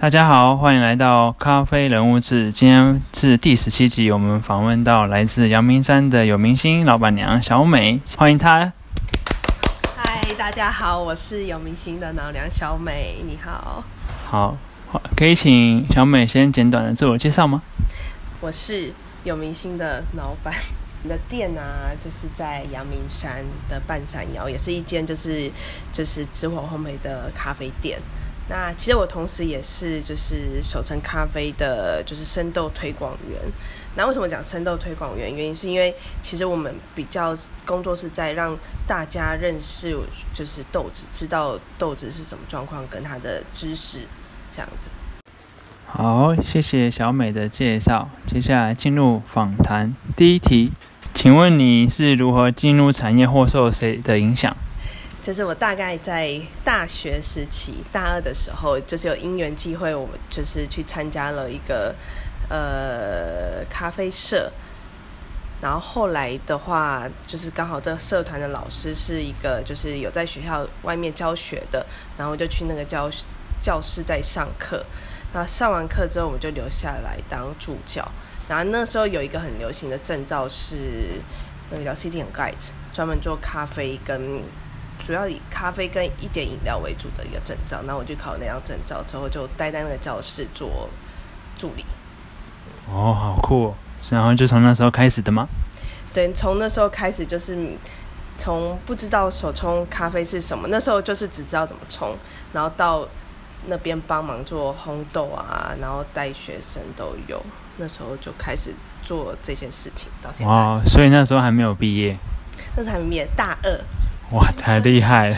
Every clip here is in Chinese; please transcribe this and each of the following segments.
大家好，欢迎来到咖啡人物志。今天是第十七集，我们访问到来自阳明山的有明星老板娘小美，欢迎她。嗨，大家好，我是有明星的老娘小美，你好。好，可以请小美先简短的自我介绍吗？我是有明星的老板。你的店啊，就是在阳明山的半山腰，也是一间就是就是直火烘焙的咖啡店。那其实我同时也是就是守城咖啡的，就是生豆推广员。那为什么讲生豆推广员？原因是因为其实我们比较工作是在让大家认识就是豆子，知道豆子是什么状况，跟它的知识这样子。好，谢谢小美的介绍。接下来进入访谈第一题。请问你是如何进入产业或受谁的影响？就是我大概在大学时期大二的时候，就是有因缘机会，我们就是去参加了一个呃咖啡社。然后后来的话，就是刚好这个社团的老师是一个就是有在学校外面教学的，然后就去那个教教室在上课。那上完课之后，我们就留下来当助教。然后那时候有一个很流行的证照是那个叫 City and Guide，专门做咖啡跟主要以咖啡跟一点饮料为主的一个证照。那我就考那张证照之后，就待在那个教室做助理。哦，好酷！哦然后就从那时候开始的吗？对，从那时候开始就是从不知道手冲咖啡是什么，那时候就是只知道怎么冲，然后到那边帮忙做烘豆啊，然后带学生都有。那时候就开始做这件事情，到现在。哇，所以那时候还没有毕业。那时候还没毕业大二。哇，太厉害了！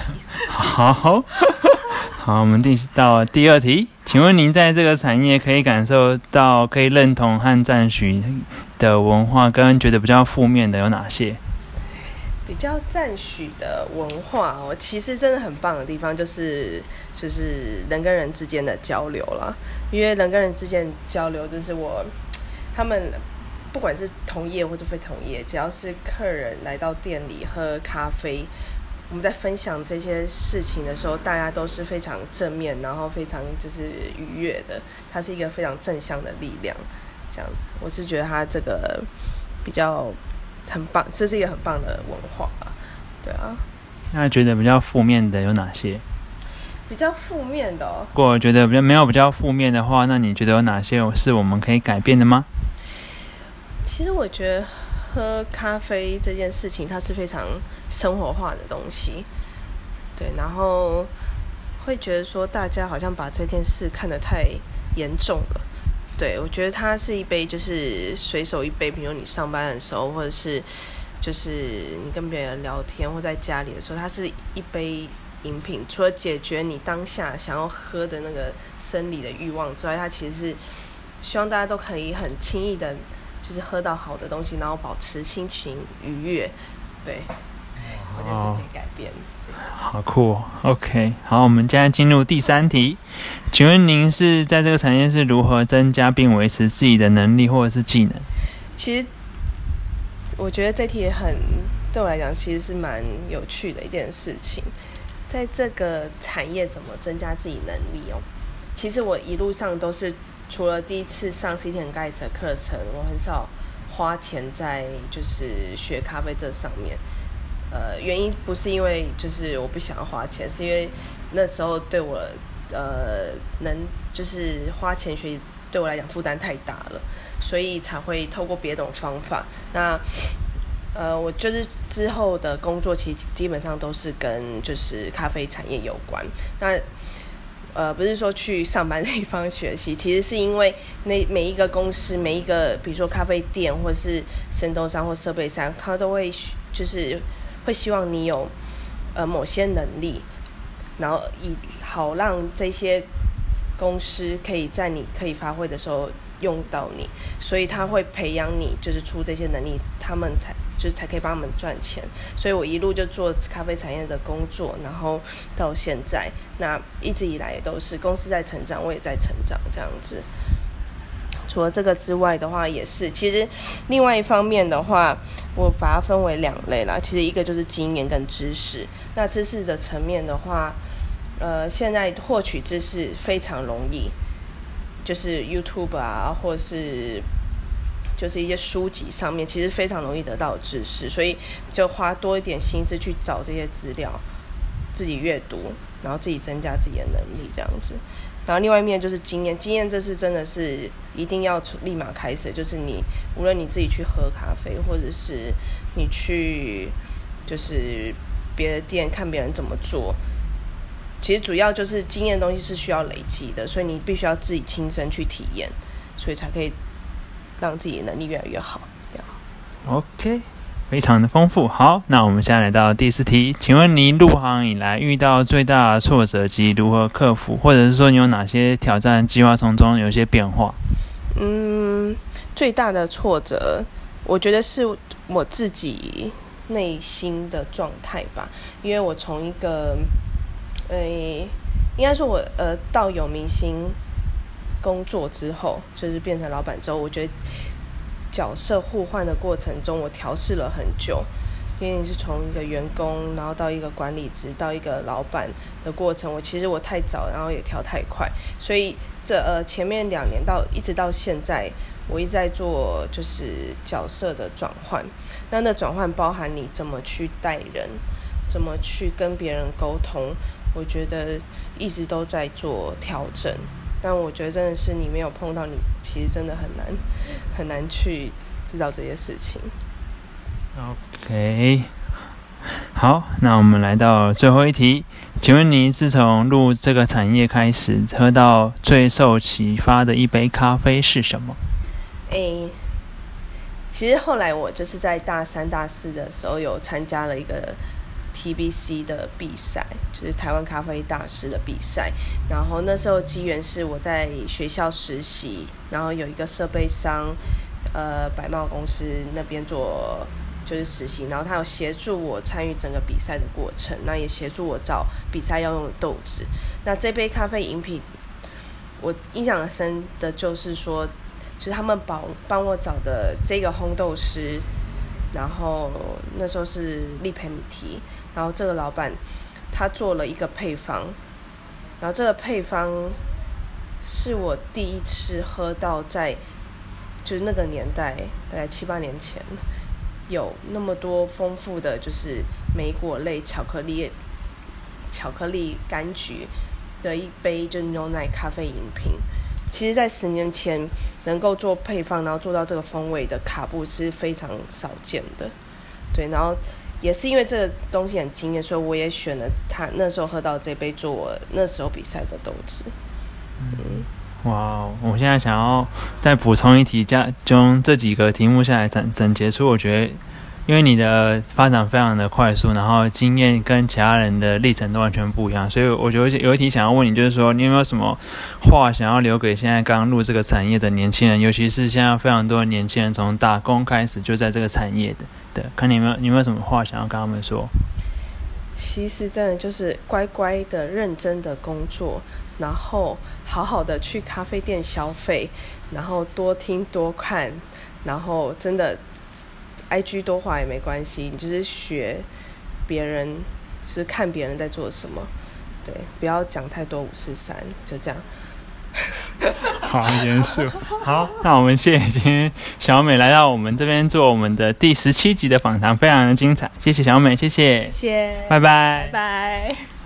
好，好，我们第到第二题，请问您在这个产业可以感受到、可以认同和赞许的文化，跟觉得比较负面的有哪些？比较赞许的文化哦，其实真的很棒的地方就是就是人跟人之间的交流了，因为人跟人之间交流就是我。他们不管是同业或者非同业，只要是客人来到店里喝咖啡，我们在分享这些事情的时候，大家都是非常正面，然后非常就是愉悦的。它是一个非常正向的力量，这样子，我是觉得它这个比较很棒，这是一个很棒的文化啊。对啊。那觉得比较负面的有哪些？比较负面的。如果觉得比较没有比较负面的话，那你觉得有哪些是我们可以改变的吗？其实我觉得喝咖啡这件事情，它是非常生活化的东西，对，然后会觉得说大家好像把这件事看得太严重了，对我觉得它是一杯就是随手一杯，比如你上班的时候，或者是就是你跟别人聊天或在家里的时候，它是一杯饮品，除了解决你当下想要喝的那个生理的欲望之外，它其实是希望大家都可以很轻易的。就是喝到好的东西，然后保持心情愉悦，对，我觉得是可以改变。好酷，OK，好，我们现在进入第三题，请问您是在这个产业是如何增加并维持自己的能力或者是技能？其实我觉得这题也很对我来讲，其实是蛮有趣的一件事情。在这个产业怎么增加自己能力哦？其实我一路上都是。除了第一次上 C T N Guide 的课程，我很少花钱在就是学咖啡这上面。呃，原因不是因为就是我不想要花钱，是因为那时候对我呃能就是花钱学习对我来讲负担太大了，所以才会透过别种方法。那呃，我就是之后的工作其实基本上都是跟就是咖啡产业有关。那呃，不是说去上班地方学习，其实是因为那每一个公司、每一个，比如说咖啡店，或是生豆商或设备商，他都会就是会希望你有呃某些能力，然后以好让这些公司可以在你可以发挥的时候用到你，所以他会培养你，就是出这些能力，他们才。就是才可以帮他们赚钱，所以我一路就做咖啡产业的工作，然后到现在，那一直以来都是公司在成长，我也在成长这样子。除了这个之外的话，也是其实另外一方面的话，我把它分为两类啦。其实一个就是经验跟知识。那知识的层面的话，呃，现在获取知识非常容易，就是 YouTube 啊，或是就是一些书籍上面，其实非常容易得到知识，所以就花多一点心思去找这些资料，自己阅读，然后自己增加自己的能力，这样子。然后另外一面就是经验，经验这是真的是一定要立马开始，就是你无论你自己去喝咖啡，或者是你去就是别的店看别人怎么做。其实主要就是经验东西是需要累积的，所以你必须要自己亲身去体验，所以才可以让自己的能力越来越好。这样。OK，非常的丰富。好，那我们现在来到第四题，请问您入行以来遇到最大的挫折及如何克服，或者是说你有哪些挑战计划从中有一些变化？嗯，最大的挫折，我觉得是我自己内心的状态吧，因为我从一个。诶，应该说，我呃到有明星工作之后，就是变成老板之后，我觉得角色互换的过程中，我调试了很久，因为你是从一个员工，然后到一个管理职，到一个老板的过程，我其实我太早，然后也调太快，所以这呃前面两年到一直到现在，我一直在做就是角色的转换，那那转换包含你怎么去带人，怎么去跟别人沟通。我觉得一直都在做调整，但我觉得真的是你没有碰到你，其实真的很难很难去知道这些事情。OK，好，那我们来到最后一题，请问你自从入这个产业开始，喝到最受启发的一杯咖啡是什么？诶，其实后来我就是在大三、大四的时候有参加了一个。TBC 的比赛就是台湾咖啡大师的比赛，然后那时候机缘是我在学校实习，然后有一个设备商，呃，百茂公司那边做就是实习，然后他有协助我参与整个比赛的过程，那也协助我找比赛要用的豆子。那这杯咖啡饮品，我印象很深的就是说，就是他们帮帮我找的这个烘豆师。然后那时候是利培米提，然后这个老板他做了一个配方，然后这个配方是我第一次喝到，在就是那个年代，大概七八年前，有那么多丰富的就是莓果类巧克力、巧克力柑橘的一杯就牛奶咖啡饮品。其实，在十年前能够做配方，然后做到这个风味的卡布是非常少见的，对。然后也是因为这个东西很惊艳，所以我也选了他那时候喝到这杯做我那时候比赛的豆汁。嗯，哇！我现在想要再补充一题，加将这几个题目下来整整结出，我觉得。因为你的发展非常的快速，然后经验跟其他人的历程都完全不一样，所以我觉得有一题想要问你，就是说你有没有什么话想要留给现在刚入这个产业的年轻人，尤其是现在非常多的年轻人从打工开始就在这个产业的，对，看你有没有你有没有什么话想要跟他们说？其实真的就是乖乖的、认真的工作，然后好好的去咖啡店消费，然后多听多看，然后真的。I G 多滑也没关系，你就是学别人，就是看别人在做什么，对，不要讲太多五四三，就这样。好严肃，好，那我们谢谢今天小美来到我们这边做我们的第十七集的访谈，非常的精彩，谢谢小美，谢谢，谢，拜。拜，拜。